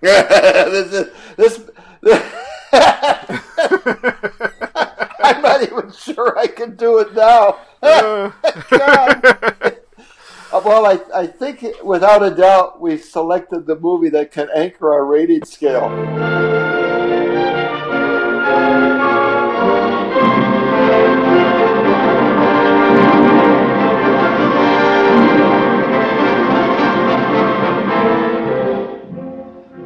this, is, this, this I'm not even sure I can do it now. God. Uh, well, I, I think without a doubt we selected the movie that can anchor our rating scale.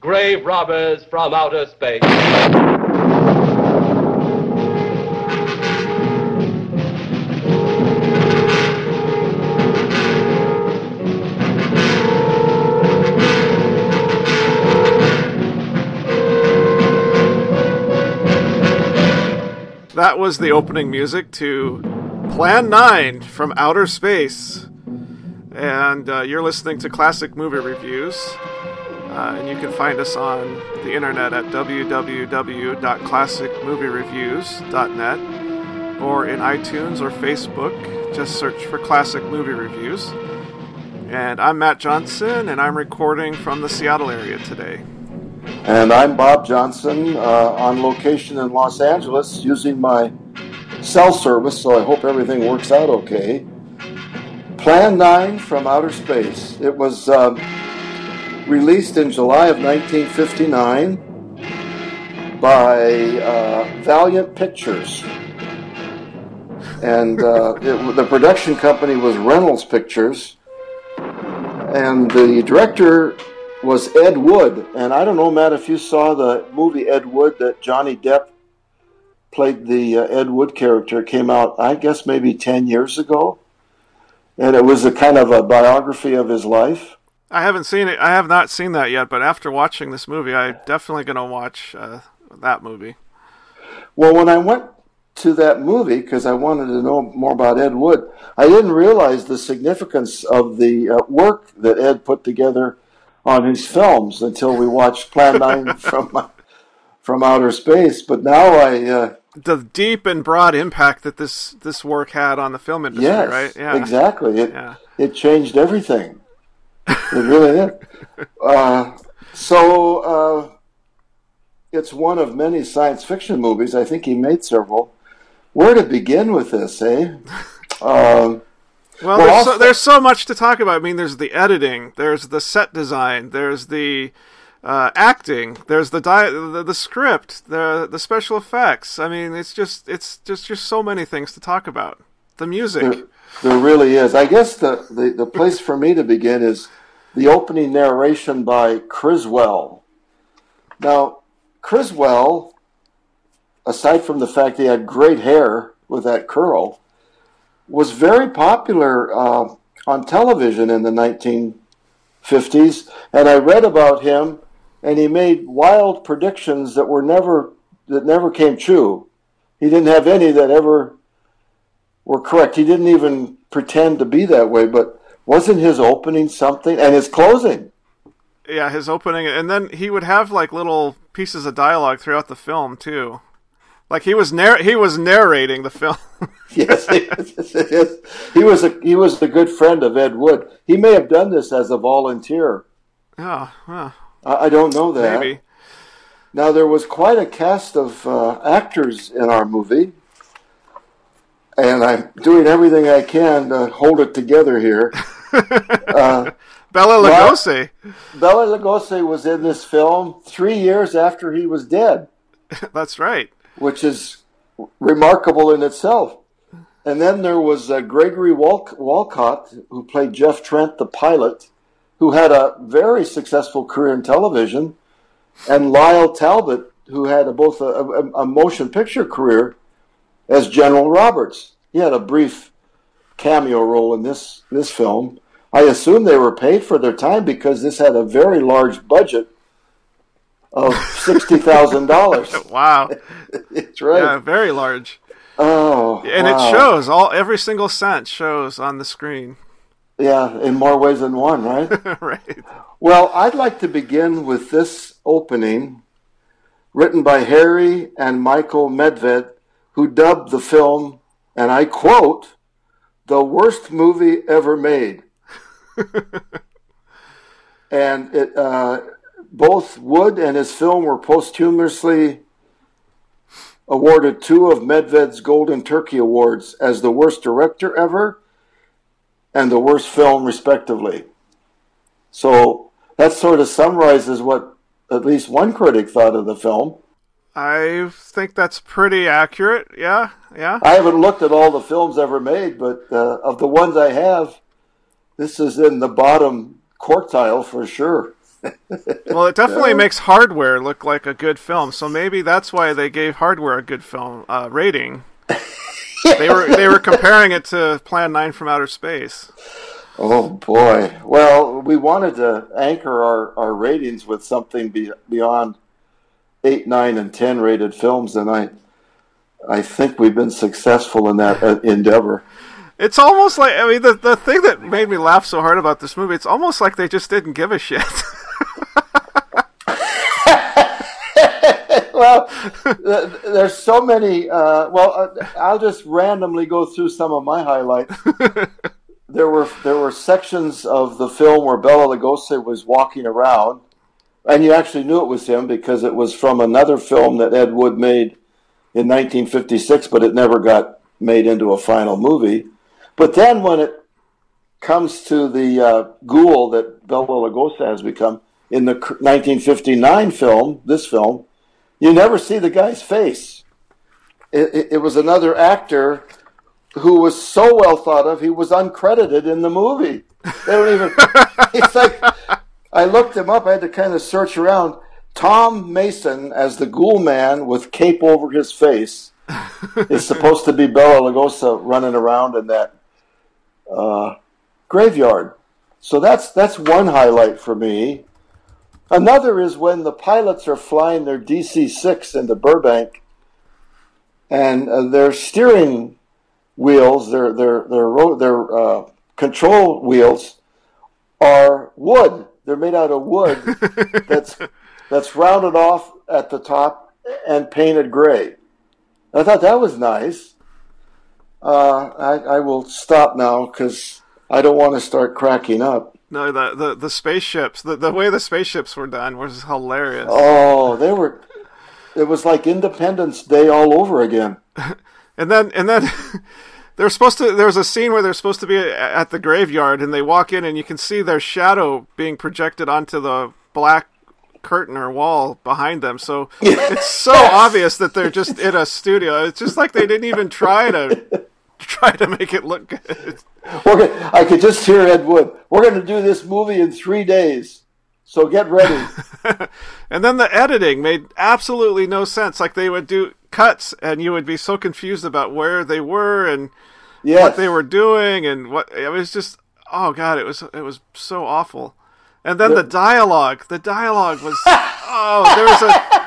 grave robbers from outer space. That was the opening music to Plan 9 from Outer Space. And uh, you're listening to Classic Movie Reviews. Uh, and you can find us on the internet at www.classicmoviereviews.net or in iTunes or Facebook. Just search for Classic Movie Reviews. And I'm Matt Johnson, and I'm recording from the Seattle area today. And I'm Bob Johnson uh, on location in Los Angeles using my cell service, so I hope everything works out okay. Plan 9 from Outer Space. It was. Um, released in July of 1959 by uh, Valiant Pictures. And uh, it, the production company was Reynolds Pictures. And the director was Ed Wood. And I don't know, Matt, if you saw the movie Ed Wood that Johnny Depp played the uh, Ed Wood character. It came out, I guess, maybe 10 years ago. And it was a kind of a biography of his life. I haven't seen it. I have not seen that yet, but after watching this movie, I'm definitely going to watch uh, that movie. Well, when I went to that movie because I wanted to know more about Ed Wood, I didn't realize the significance of the uh, work that Ed put together on his films until we watched Plan Nine from from outer space. But now I. Uh, the deep and broad impact that this this work had on the film industry, yes, right? Yeah, exactly. It yeah. it changed everything it really is. Uh, so uh, it's one of many science fiction movies. I think he made several. Where to begin with this, eh? Um, well, there's, also, so, there's, so, much to talk about. I mean, there's the editing, there's the set design, there's the uh, acting, there's the, di- the the script, the the special effects. I mean, it's just it's just just so many things to talk about. The music. There, there really is. I guess the, the, the place for me to begin is the opening narration by Criswell. Now, Criswell, aside from the fact he had great hair with that curl, was very popular uh, on television in the 1950s. And I read about him, and he made wild predictions that were never that never came true. He didn't have any that ever were correct. He didn't even pretend to be that way, but wasn't his opening something and his closing? Yeah, his opening, and then he would have like little pieces of dialogue throughout the film too. Like he was narr- he was narrating the film. yes, he, he was a he was a good friend of Ed Wood. He may have done this as a volunteer. Oh, I, I, don't know that. Maybe. Now there was quite a cast of uh, actors in our movie and I'm doing everything I can to hold it together here. Uh, Bela Lugosi. Bela Lugosi was in this film three years after he was dead. That's right. Which is remarkable in itself. And then there was uh, Gregory Walcott, who played Jeff Trent, the pilot, who had a very successful career in television, and Lyle Talbot, who had a, both a, a, a motion picture career as General Roberts. He had a brief cameo role in this this film. I assume they were paid for their time because this had a very large budget of sixty thousand dollars. wow, it's right. Yeah, very large. Oh, and wow. it shows all every single cent shows on the screen. Yeah, in more ways than one, right? right. Well, I'd like to begin with this opening, written by Harry and Michael Medved, who dubbed the film, and I quote, "the worst movie ever made." and it, uh, both Wood and his film were posthumously awarded two of Medved's Golden Turkey Awards as the worst director ever and the worst film, respectively. So that sort of summarizes what at least one critic thought of the film. I think that's pretty accurate. Yeah, yeah. I haven't looked at all the films ever made, but uh, of the ones I have, this is in the bottom quartile for sure. well, it definitely makes Hardware look like a good film, so maybe that's why they gave Hardware a good film uh, rating. they were they were comparing it to Plan Nine from Outer Space. Oh boy! Well, we wanted to anchor our, our ratings with something be, beyond eight, nine, and ten rated films, and I I think we've been successful in that uh, endeavor. It's almost like I mean the the thing that made me laugh so hard about this movie. It's almost like they just didn't give a shit. well, there's so many. Uh, well, uh, I'll just randomly go through some of my highlights. there were there were sections of the film where Bela Lugosi was walking around, and you actually knew it was him because it was from another film that Ed Wood made in 1956, but it never got made into a final movie. But then when it comes to the uh, ghoul that Bela Lugosi has become in the 1959 film, this film, you never see the guy's face. It, it, it, was another actor who was so well thought of, he was uncredited in the movie. They don't even. it's like I looked him up. I had to kind of search around. Tom Mason as the ghoul man with cape over his face is supposed to be Bela Lugosi running around in that uh, graveyard. So that's that's one highlight for me. Another is when the pilots are flying their DC 6 into Burbank and uh, their steering wheels, their, their, their, their uh, control wheels are wood. They're made out of wood that's, that's rounded off at the top and painted gray. I thought that was nice. Uh, I, I will stop now because I don't want to start cracking up. No, the the, the spaceships, the, the way the spaceships were done was hilarious. Oh, they were. It was like Independence Day all over again. and then and then they're supposed to. There was a scene where they're supposed to be at the graveyard, and they walk in, and you can see their shadow being projected onto the black curtain or wall behind them. So it's so obvious that they're just in a studio. It's just like they didn't even try to try to make it look good. Gonna, I could just hear Ed Wood. We're going to do this movie in three days, so get ready. and then the editing made absolutely no sense. Like they would do cuts, and you would be so confused about where they were and yes. what they were doing, and what it was just. Oh god, it was it was so awful. And then the, the dialogue, the dialogue was oh, there was a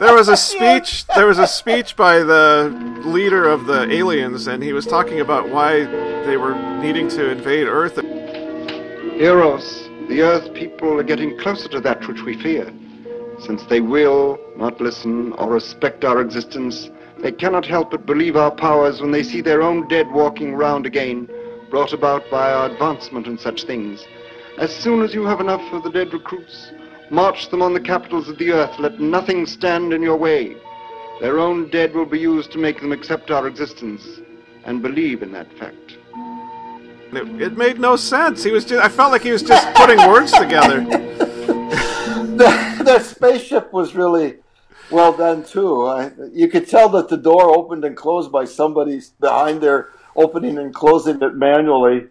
there was a speech there was a speech by the leader of the aliens and he was talking about why they were needing to invade earth eros the earth people are getting closer to that which we fear since they will not listen or respect our existence they cannot help but believe our powers when they see their own dead walking round again brought about by our advancement in such things as soon as you have enough of the dead recruits March them on the capitals of the earth. Let nothing stand in your way. Their own dead will be used to make them accept our existence and believe in that fact. It, it made no sense. He was just. I felt like he was just putting words together. the spaceship was really well done too. I, you could tell that the door opened and closed by somebody behind there, opening and closing it manually.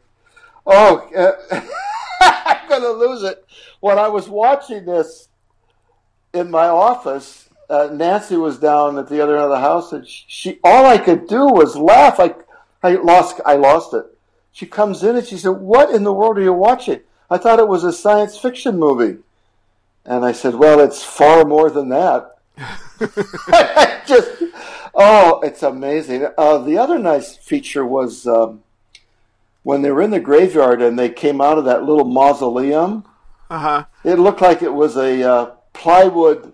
Oh, uh, I'm going to lose it. When I was watching this in my office, uh, Nancy was down at the other end of the house, and she all I could do was laugh. I, I lost, I lost it. She comes in and she said, "What in the world are you watching?" I thought it was a science fiction movie, and I said, "Well, it's far more than that." just, oh, it's amazing. Uh, the other nice feature was um, when they were in the graveyard and they came out of that little mausoleum. Uh huh. It looked like it was a uh, plywood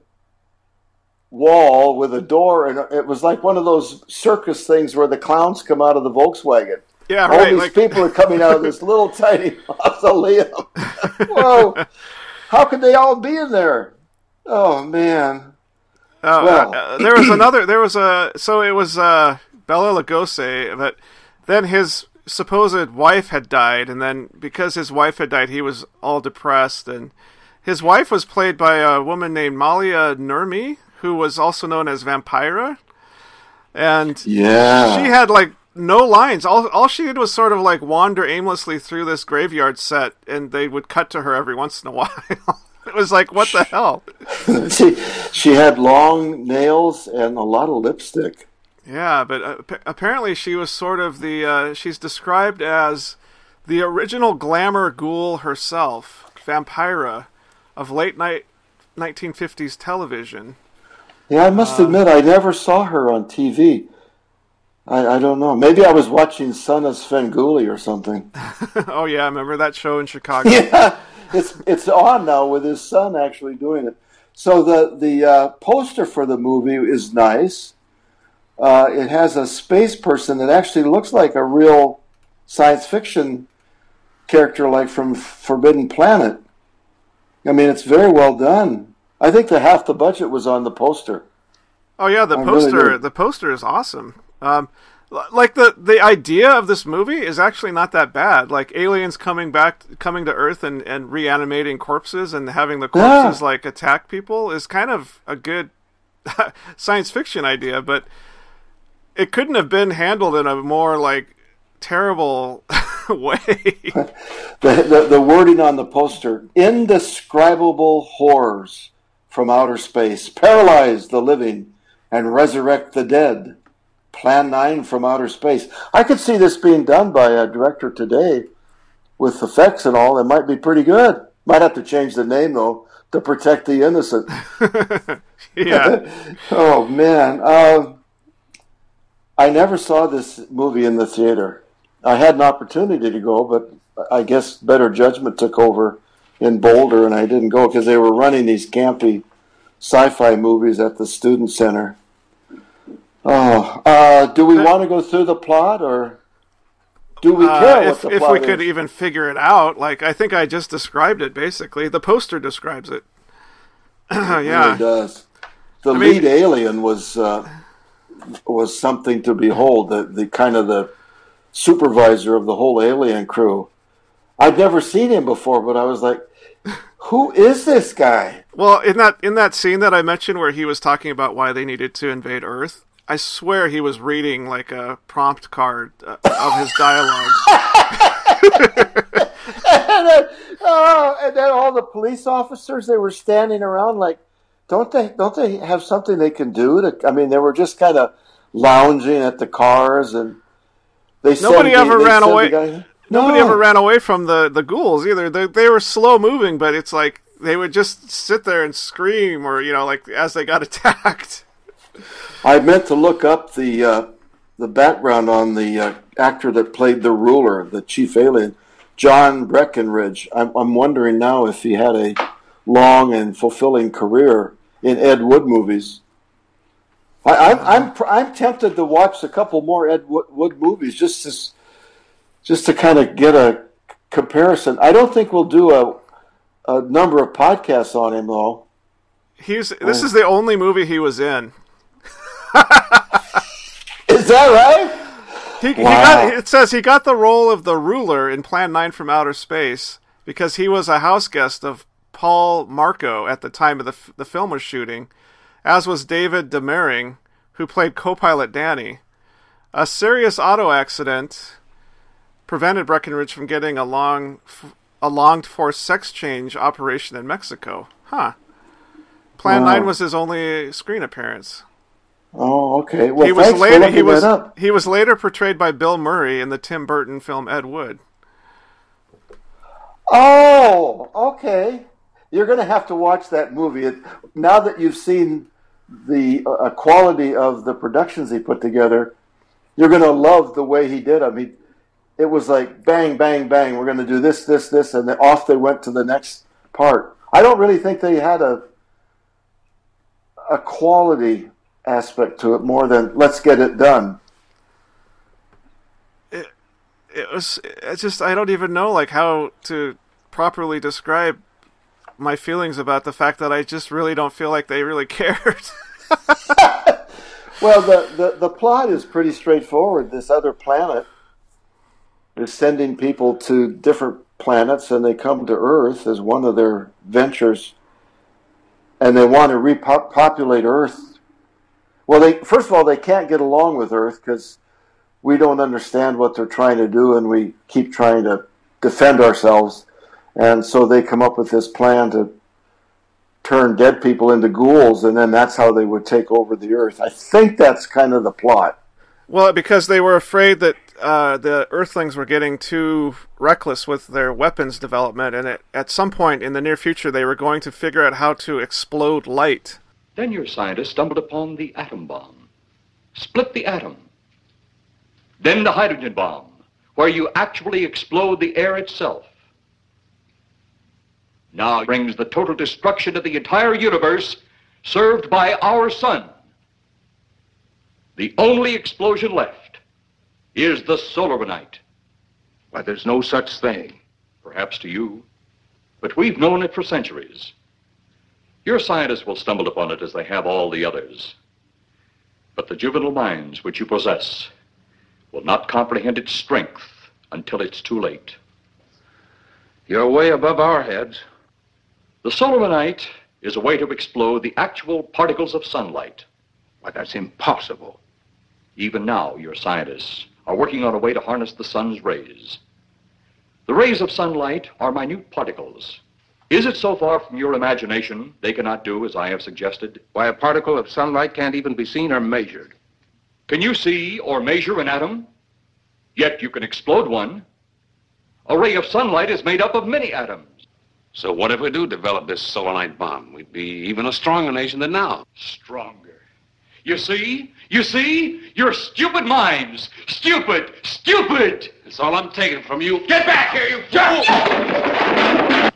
wall with a door, and it was like one of those circus things where the clowns come out of the Volkswagen. Yeah, All right. these Like, people are coming out of this little tiny mausoleum. Whoa! How could they all be in there? Oh man! oh, well. uh, there was another. There was a. So it was uh, Bela Lugosi, but then his supposed wife had died, and then because his wife had died, he was all depressed, and his wife was played by a woman named Maila Nurmi, who was also known as Vampira, and Yeah. she had like no lines. All all she did was sort of like wander aimlessly through this graveyard set, and they would cut to her every once in a while. it was like, what the hell? she she had long nails and a lot of lipstick. Yeah, but uh, ap- apparently she was sort of the. Uh, she's described as the original glamour ghoul herself, Vampira, of late night 1950s television. Yeah, I must admit I never saw her on TV. I, I don't know. Maybe I was watching Son of Svengoolie or something. oh yeah, I remember that show in Chicago? yeah, it's it's on now with his son actually doing it. So the the uh, poster for the movie is nice. Uh, it has a space person that actually looks like a real science fiction character, like from Forbidden Planet. I mean, it's very well done. I think the half the budget was on the poster. Oh yeah, the I poster. do. the poster is awesome. Um, like the the idea of this movie is actually not that bad. Like aliens coming back, coming to Earth and and reanimating corpses and having the corpses Yeah. like attack people is kind of a good science fiction idea, but it couldn't have been handled in a more like terrible way. The, the, the wording on the poster indescribable horrors from outer space paralyze the living and resurrect the dead. Plan 9 from outer space. I could see this being done by a director today with effects and all. It might be pretty good. Might have to change the name though to protect the innocent. yeah. oh man. Um, I never saw this movie in the theater. I had an opportunity to go, but I guess better judgment took over in Boulder, and I didn't go because they were running these campy sci-fi movies at the student center. Oh, uh, do we want to go through the plot, or do we Uh, care what if if we could even figure it out, like I think I just described it basically. The poster describes it. It yeah. really does. The mean- lead alien was uh, was something to behold. The the kind of the supervisor of the whole alien crew. I'd never seen him before, but I was like, "Who is this guy?" Well, in that in that scene that I mentioned where he was talking about why they needed to invade Earth, I swear he was reading like a prompt card uh, of his dialogue. and, then, oh, and then all the police officers they were standing around like, don't they don't they have something they can do? To, I mean, they were just kind of lounging at the cars and they Nobody they- ever they ran said away- guy- Nobody No. ever ran away from the the ghouls either. They they were slow moving, but it's like they would just sit there and scream, or you know, like as they got attacked. I meant to look up the uh, the background on the uh, actor that played the ruler, the chief alien, John Breckenridge. I'm, I'm wondering now if he had a long and fulfilling career in Ed Wood movies. I, I'm I'm I'm tempted to watch a couple more Ed Wood, Wood movies just to just to kind of get a comparison. I don't think we'll do a a number of podcasts on him though. He's this is the only movie he was in. Is that right? He, he Wow. got, it says he got the role of the ruler in Plan 9 from Outer Space because he was a house guest of Paul Marco at the time of the, f- the film was shooting, as was David Demering, who played co pilot Danny. A serious auto accident prevented Breckenridge from getting a long, f- a longed for sex change operation in Mexico. Huh. Plan Wow. 9 was his only screen appearance Oh, okay. Well, he was later he was up. he was later portrayed by Bill Murray in the Tim Burton film Ed Wood. Oh, okay. You're going to have to watch that movie It- now that you've seen the uh, quality of the productions he put together. You're going to love the way he did. I mean, it was like bang, bang, bang. We're going to do this, this, this, and then off they went to the next part. I don't really think they had a a quality aspect to it more than let's get it done. It it was it's just I don't even know like how to properly describe my feelings about the fact that I just really don't feel like they really cared. Well, the, the, the plot is pretty straightforward. This other planet is sending people to different planets, and they come to Earth as one of their ventures, and they want to repopulate Earth. Well, they first of all they can't get along with Earth because we don't understand what they're trying to do, and we keep trying to defend ourselves, and so they come up with this plan to turn dead people into ghouls, and then that's how they would take over the earth. I think that's kind of the plot. well, because they were afraid that uh, the Earthlings were getting too reckless with their weapons development, and at, at some point in the near future, they were going to figure out how to explode light. Then your scientists stumbled upon the atom bomb. Split the atom. Then the hydrogen bomb, where you actually explode the air itself. Now brings the total destruction of the entire universe served by our sun. The only explosion left is the solaranite. Why, there's no such thing. Perhaps to you, but we've known it for centuries. Your scientists will stumble upon it as they have all the others. But the juvenile minds which you possess will not comprehend its strength until it's too late. You're way above our heads. The Solaranite is a way to explode the actual particles of sunlight. Why, that's impossible. Even now, your scientists are working on a way to harness the sun's rays. The rays of sunlight are minute particles. Is it so far from your imagination they cannot do as I have suggested? Why, a particle of sunlight can't even be seen or measured. Can you see or measure an atom? Yet you can explode one. A ray of sunlight is made up of many atoms. So what if we do develop this solaranite bomb? We'd be even a stronger nation than now. Stronger. You see? You see? Your stupid minds. Stupid! Stupid! That's all I'm taking from you. Get back here, you fool!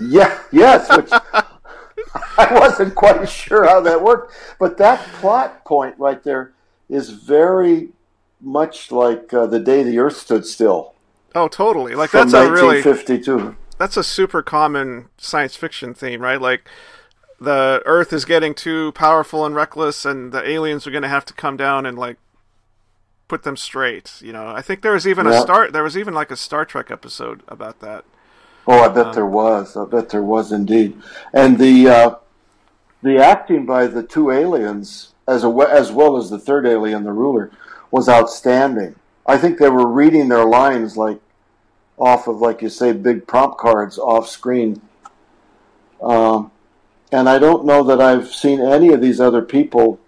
Yeah, yes, which I wasn't quite sure how that worked, but that plot point right there is very much like uh, the day the Earth stood still Oh, totally. Like that's a really 1952. that's a super common science fiction theme, right? Like the Earth is getting too powerful and reckless, and the aliens are going to have to come down and like put them straight. You know, I think there was even a start. There was even like a Star Trek episode about that. Oh, I bet there was. I bet there was indeed. And the uh, the acting by the two aliens, as a, as well as the third alien, the ruler, was outstanding. I think they were reading their lines like off of, like you say, big prompt cards off screen. Um, and I don't know that I've seen any of these other people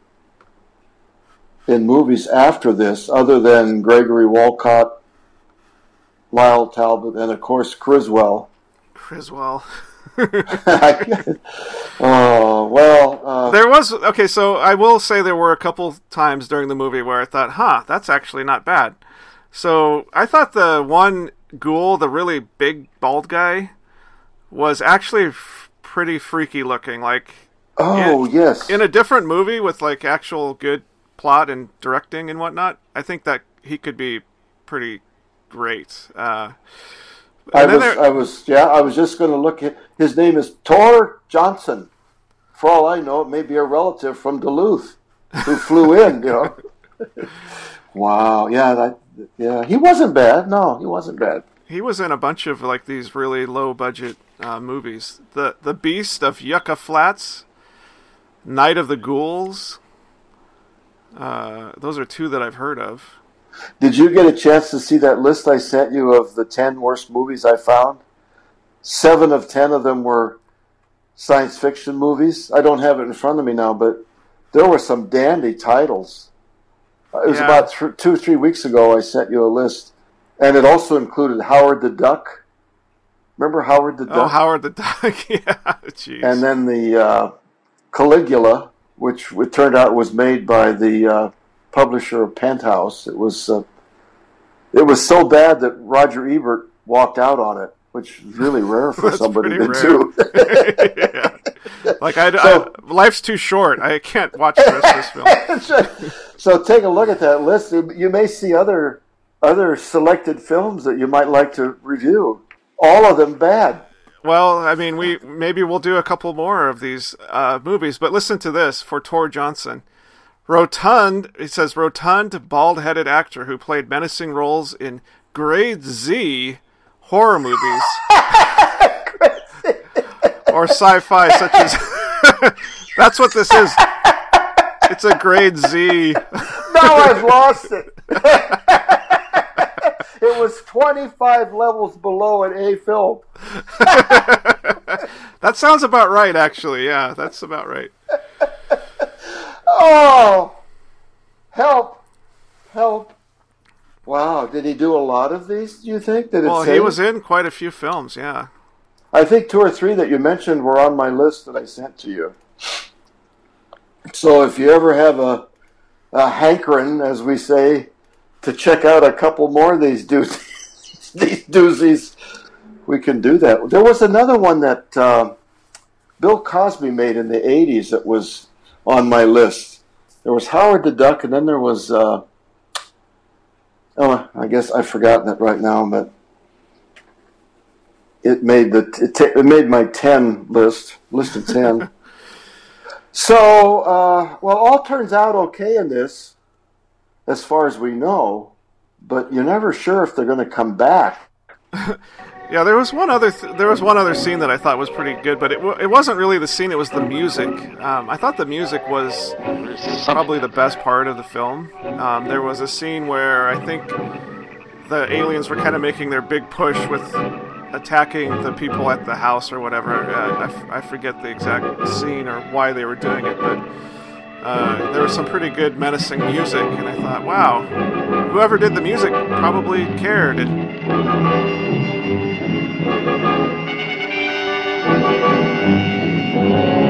in movies after this, other than Gregory Walcott, Lyle Talbot, and of course Criswell. Criswell. oh well, uh, There was okay, so I will say there were a couple times during the movie where I thought, "Huh, that's actually not bad." So I thought the one ghoul, the really big bald guy, was actually f- pretty freaky looking. Like oh yes, in a different movie with like actual good plot and directing and whatnot, I think that he could be prety great. Uh, I was, there- I was, yeah, I was just going to look at his name is Tor Johnson. For all I know, it may be a relative from Duluth who flew in, you know. Wow. Yeah. That. Yeah. He wasn't bad. No, he wasn't bad. He was in a bunch of like these really low budget uh, movies. The The Beast of Yucca Flats, Night of the Ghouls. Uh, those are two that I've heard of. Did you get a chance to see that list I sent you of the 10 worst movies I found? Seven of 10 of them were science fiction movies. I don't have it in front of me now, but there were some dandy titles. Uh, It was Yeah. about th- two or three weeks ago I sent you a list. And it also included Howard the Duck. Remember Howard the Duck? Oh, Howard the Duck. yeah, jeez. and then the uh, Caligula, which it turned out was made by the uh, publisher of Penthouse. It was uh, it was so bad that Roger Ebert walked out on it, which is really rare for somebody to rare. do. yeah. Like I, So- I- life's too short. I can't watch the rest of this film. so take a look at that list. You may see other other selected films that you might like to review. All of them bad. Well, I mean, we maybe we'll do a couple more of these uh, movies, but listen to this for Tor Johnson. Rotund, he says, rotund, bald-headed actor who played menacing roles in Grade Z horror movies or sci-fi, such as. That's what this is. It's a Grade Z. Now I've lost it. it was 25 levels below an A film. That sounds about right, actually. Yeah, that's about right. Oh, help, help. Wow, did he do a lot of these, do you think? Did it Well, say? he was in quite a few films. Yeah. I think two or three that you mentioned were on my list that I sent to you. So if you ever have a, a hankering, as we say, to check out a couple more of these doozies, these doozies, we can do that. There was another one that uh, Bill Cosby made in the '80s that was on my list. There was Howard the Duck, and then there was. Uh, oh, I guess I've forgotten it right now, but it made the it, ta- it made my ten list list of ten. so uh, well, all turns out okay in this, as far as we know, but you're never sure if they're going to come back. Yeah, there was one other th- there was one other scene that I thought was pretty good, but it w- it wasn't really the scene; it was the music. Um, I thought the music was probably the best part of the film. Um, there was a scene where I think the aliens were kind of making their big push with attacking the people at the house or whatever. Uh, I, f- I forget the exact scene or why they were doing it, but uh, there was some pretty good menacing music, and I thought, wow, whoever did the music probably cared. And Thank you.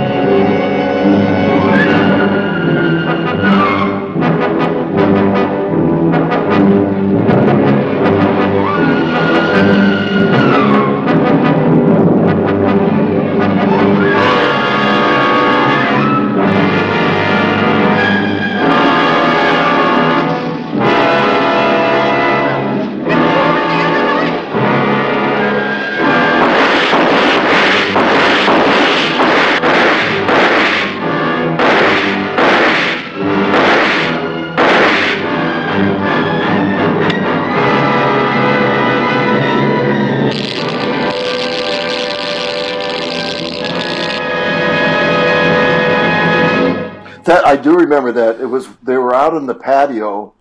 Remember that it was they were out in the patio.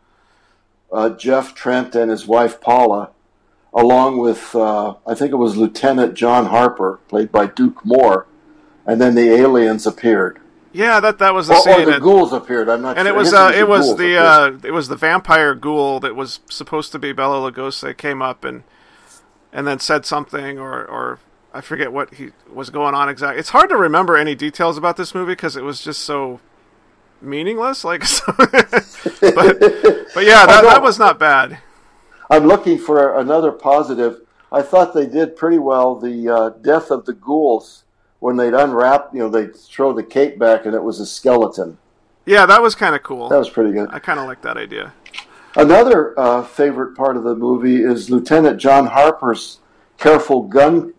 Uh, Jeff Trent and his wife Paula, along with uh, I think it was Lieutenant John Harper, played by Duke Moore, and then the aliens appeared. yeah, that that was the Or, or the ghouls appeared. I'm not and sure. it was uh, it was the uh, it was the vampire ghoul that was supposed to be Bela Lugosi came up and and then said something or or I forget what he was going on exactly. It's hard to remember any details about this movie because it was just so meaningless. Like, so, but but yeah, that, that was not bad. I'm looking for another positive. I thought they did pretty well. The uh, death of the ghouls when they'd unwrap, you know, they'd throw the cape back and it was a skeleton. Yeah, that was kind of cool. That was pretty good. I kind of like that idea. Another uh, favorite part of the movie is Lieutenant John Harper's careful gun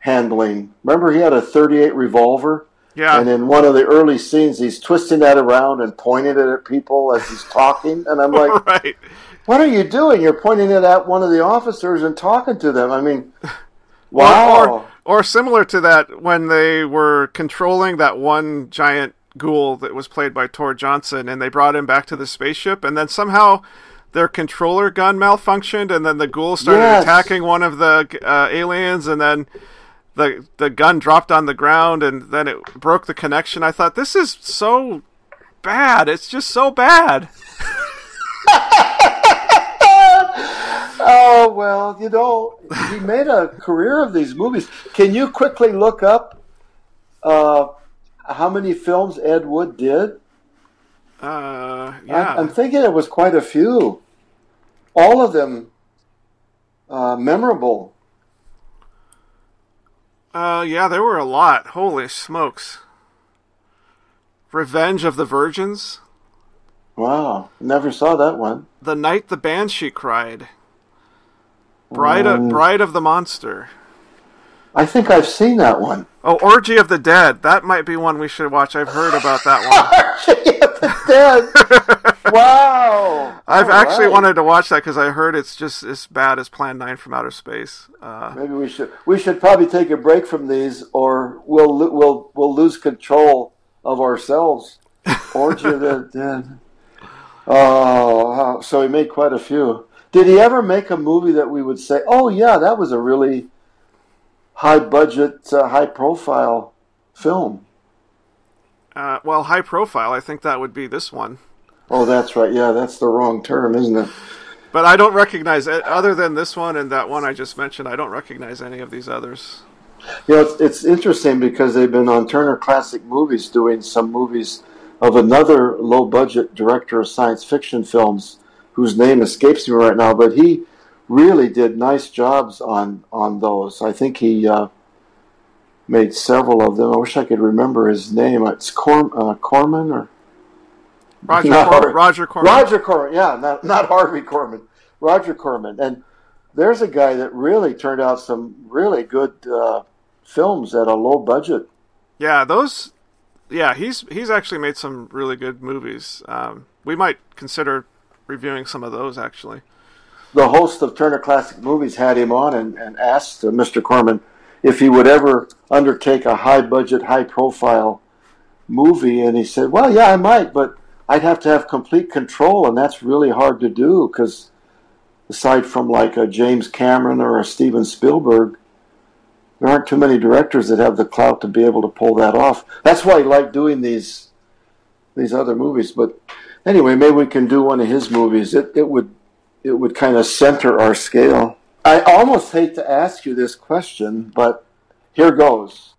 handling. Remember, he had a 38 revolver. Yeah. And in one of the early scenes, he's twisting that around and pointing it at people as he's talking. And I'm like, right. what are you doing? You're pointing it at one of the officers and talking to them. I mean, wow. Or, or, similar to that when they were controlling that one giant ghoul that was played by Tor Johnson, and they brought him back to the spaceship, and then somehow their controller gun malfunctioned, and then the ghoul started Yes. attacking one of the uh, aliens, and then the the gun dropped on the ground, and then it broke the connection. I thought this is so bad. It's just so bad. Oh well, you know, he made a career of these movies. Can you quickly look up uh, how many films Ed Wood did? Uh, I, yeah. I'm thinking it was quite a few. All of them uh, memorable. Uh, yeah, there were a lot. Holy smokes. Revenge of the Virgins. Wow, never saw that one. The Night the Banshee Cried. Bride of, Bride of the Monster. I think I've seen that one. Oh, Orgy of the Dead. That might be one we should watch. I've heard about that Dead. wow. I've All actually right. wanted to watch that because I heard it's just as bad as Plan 9 from Outer Space. Uh, Maybe we should we should probably take a break from these, or we'll we'll we'll lose control of ourselves. Orgy of the Dead. Oh, how- so he made quite a few. Did he ever make a movie that we would say, "Oh yeah, that was a really high budget, uh, high profile film"? Uh, well, high profile. I think that would be this one. Oh, that's right. Yeah, that's the wrong term, isn't it? But I don't recognize it. Other than this one and that one I just mentioned, I don't recognize any of these others. You know, it's, it's interesting because they've been on Turner Classic Movies doing some movies of another low budget director of science fiction films whose name escapes me right now, but he really did nice jobs on, on those. I think he uh, made several of them. I wish I could remember his name. It's Corm, uh, Corman or Roger, Cor- Roger Corman. Roger Corman, yeah, not, not Harvey Korman. Roger Corman. And there's a guy that really turned out some really good uh, films at a low budget. Yeah, those. Yeah, he's he's actually made some really good movies. Um, we might consider reviewing some of those actually. The host of Turner Classic Movies had him on and, and asked uh, Mr. Corman if he would ever undertake a high budget, high profile movie. And he said, Well, yeah, I might, but I'd have to have complete control, and that's really hard to do because aside from like a James Cameron or a Steven Spielberg, there aren't too many directors that have the clout to be able to pull that off. That's why he liked doing these these other movies. But anyway, maybe we can do one of his movies. It it would it would kind of center our scale. I almost hate to ask you this question, but here goes.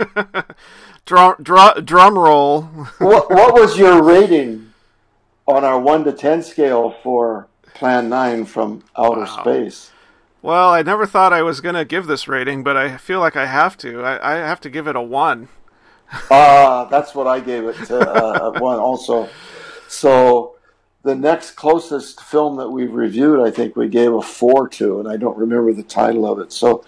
Drum, drum, drum roll. what, what was your rating on our 1 to 10 scale for Plan 9 from outer Wow. space? Well, I never thought I was gonna give this rating, but I feel like I have to. I, I have to give it a one. Ah, that's what I gave it to uh, at one also. So the next closest film that we've reviewed, I think we gave a four to, and I don't remember the title of it. So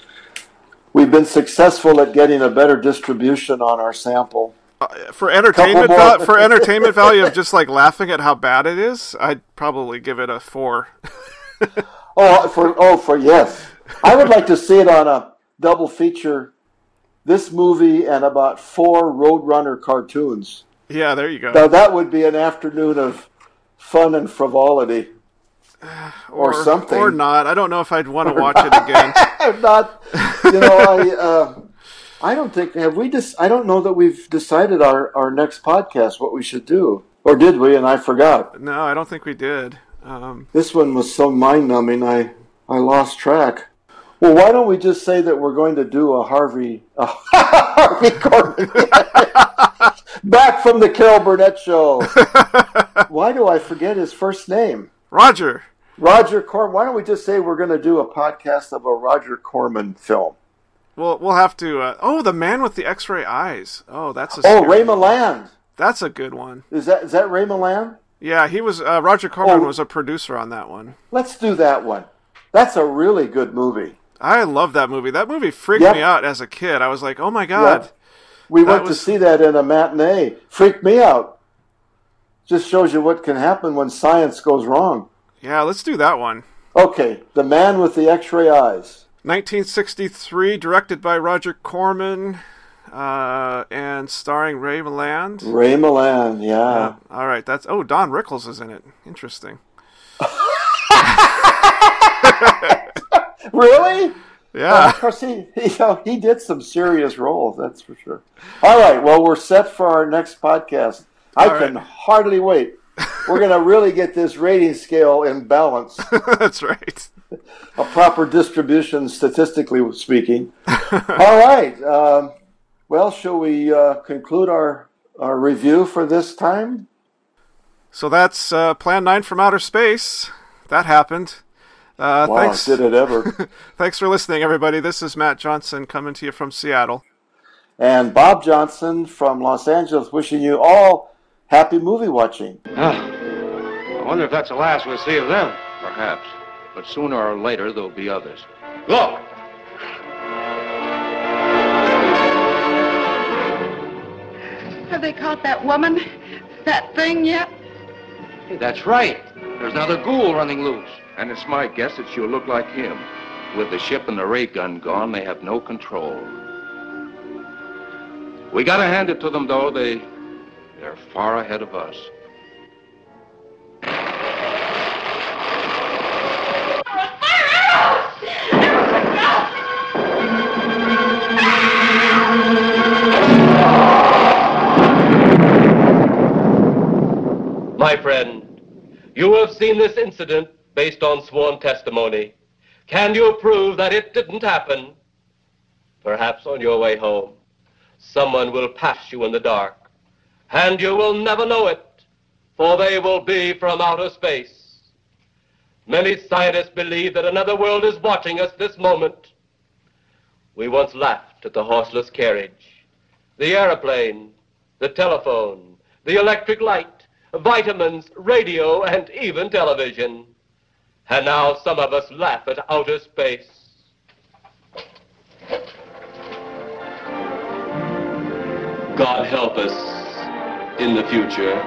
we've been successful at getting a better distribution on our sample. Uh, for entertainment val- for entertainment value of just like laughing at how bad it is, I'd probably give it a four. Oh, for oh for yes, I would like to see it on a double feature. This movie and about four Roadrunner cartoons. yeah, there you go. Now that would be an afternoon of fun and frivolity, or, something. or not. I don't know if I'd want to watch it again. I'm not, you know, I uh, I don't think have we just. I don't know that we've decided our our next podcast what we should do, or did we? And I forgot. No, I don't think we did. Um, This one was so mind numbing. I I lost track. Well, why don't we just say that we're going to do a Harvey a Harvey Corbin back from the Carol Burnett show? why do I forget his first name? Roger. Roger Corman. Why don't we just say we're going to do a podcast of a Roger Corman film? We'll we'll have to. Uh, oh, the man with the X-ray eyes. Oh, that's a. Oh, Ray one. Milland. That's a good one. Is that is that Ray Milland? Yeah, he was. Uh, Roger Corman Oh. was a producer on that one. Let's do that one. That's a really good movie. I love that movie. That movie freaked Yep. me out as a kid. I was like, oh my god. Yep. We That went was- to see that in a matinee. Freaked me out. Just shows you what can happen when science goes wrong. Yeah, let's do that one. Okay, The Man with the X-ray Eyes. 1963, directed by Roger Corman, uh, and starring Ray Milland. Ray Milland, yeah. Uh, all right, that's oh Don Rickles is in it. Interesting. Really? Yeah. Of course, he, you know, he did some serious roles, that's for sure. All right, well, we're set for our next podcast. I All can right. hardly wait. We're going to really get this rating scale in balance, that's right. a proper distribution, statistically speaking. All right. Um, well, shall we uh, conclude our, our review for this time? So that's uh, Plan Nine from Outer Space. That happened. Uh, Wow, thanks. did it ever? Thanks for listening, everybody. This is Matt Johnson coming to you from Seattle. and Bob Johnson from Los Angeles wishing you all happy movie watching. I wonder if that's the last we'll see of them. Perhaps. But sooner or later, there'll be others. Look! Have they caught that woman? That thing yet? Hey, that's right. There's another ghoul running loose. And it's my guess that she'll look like him. With the ship and the ray gun gone, they have no control. We gotta hand it to them, though. They, they're far ahead of us. My friend, you have seen this incident based on sworn testimony. Can you prove that it didn't happen? Perhaps on your way home, someone will pass you in the dark, and you will never know it, for they will be from outer space. Many scientists believe that another world is watching us this moment. We once laughed at the horseless carriage, the aeroplane, the telephone, the electric light, vitamins, radio, and even television. And now some of us laugh at outer space. God help us in the future.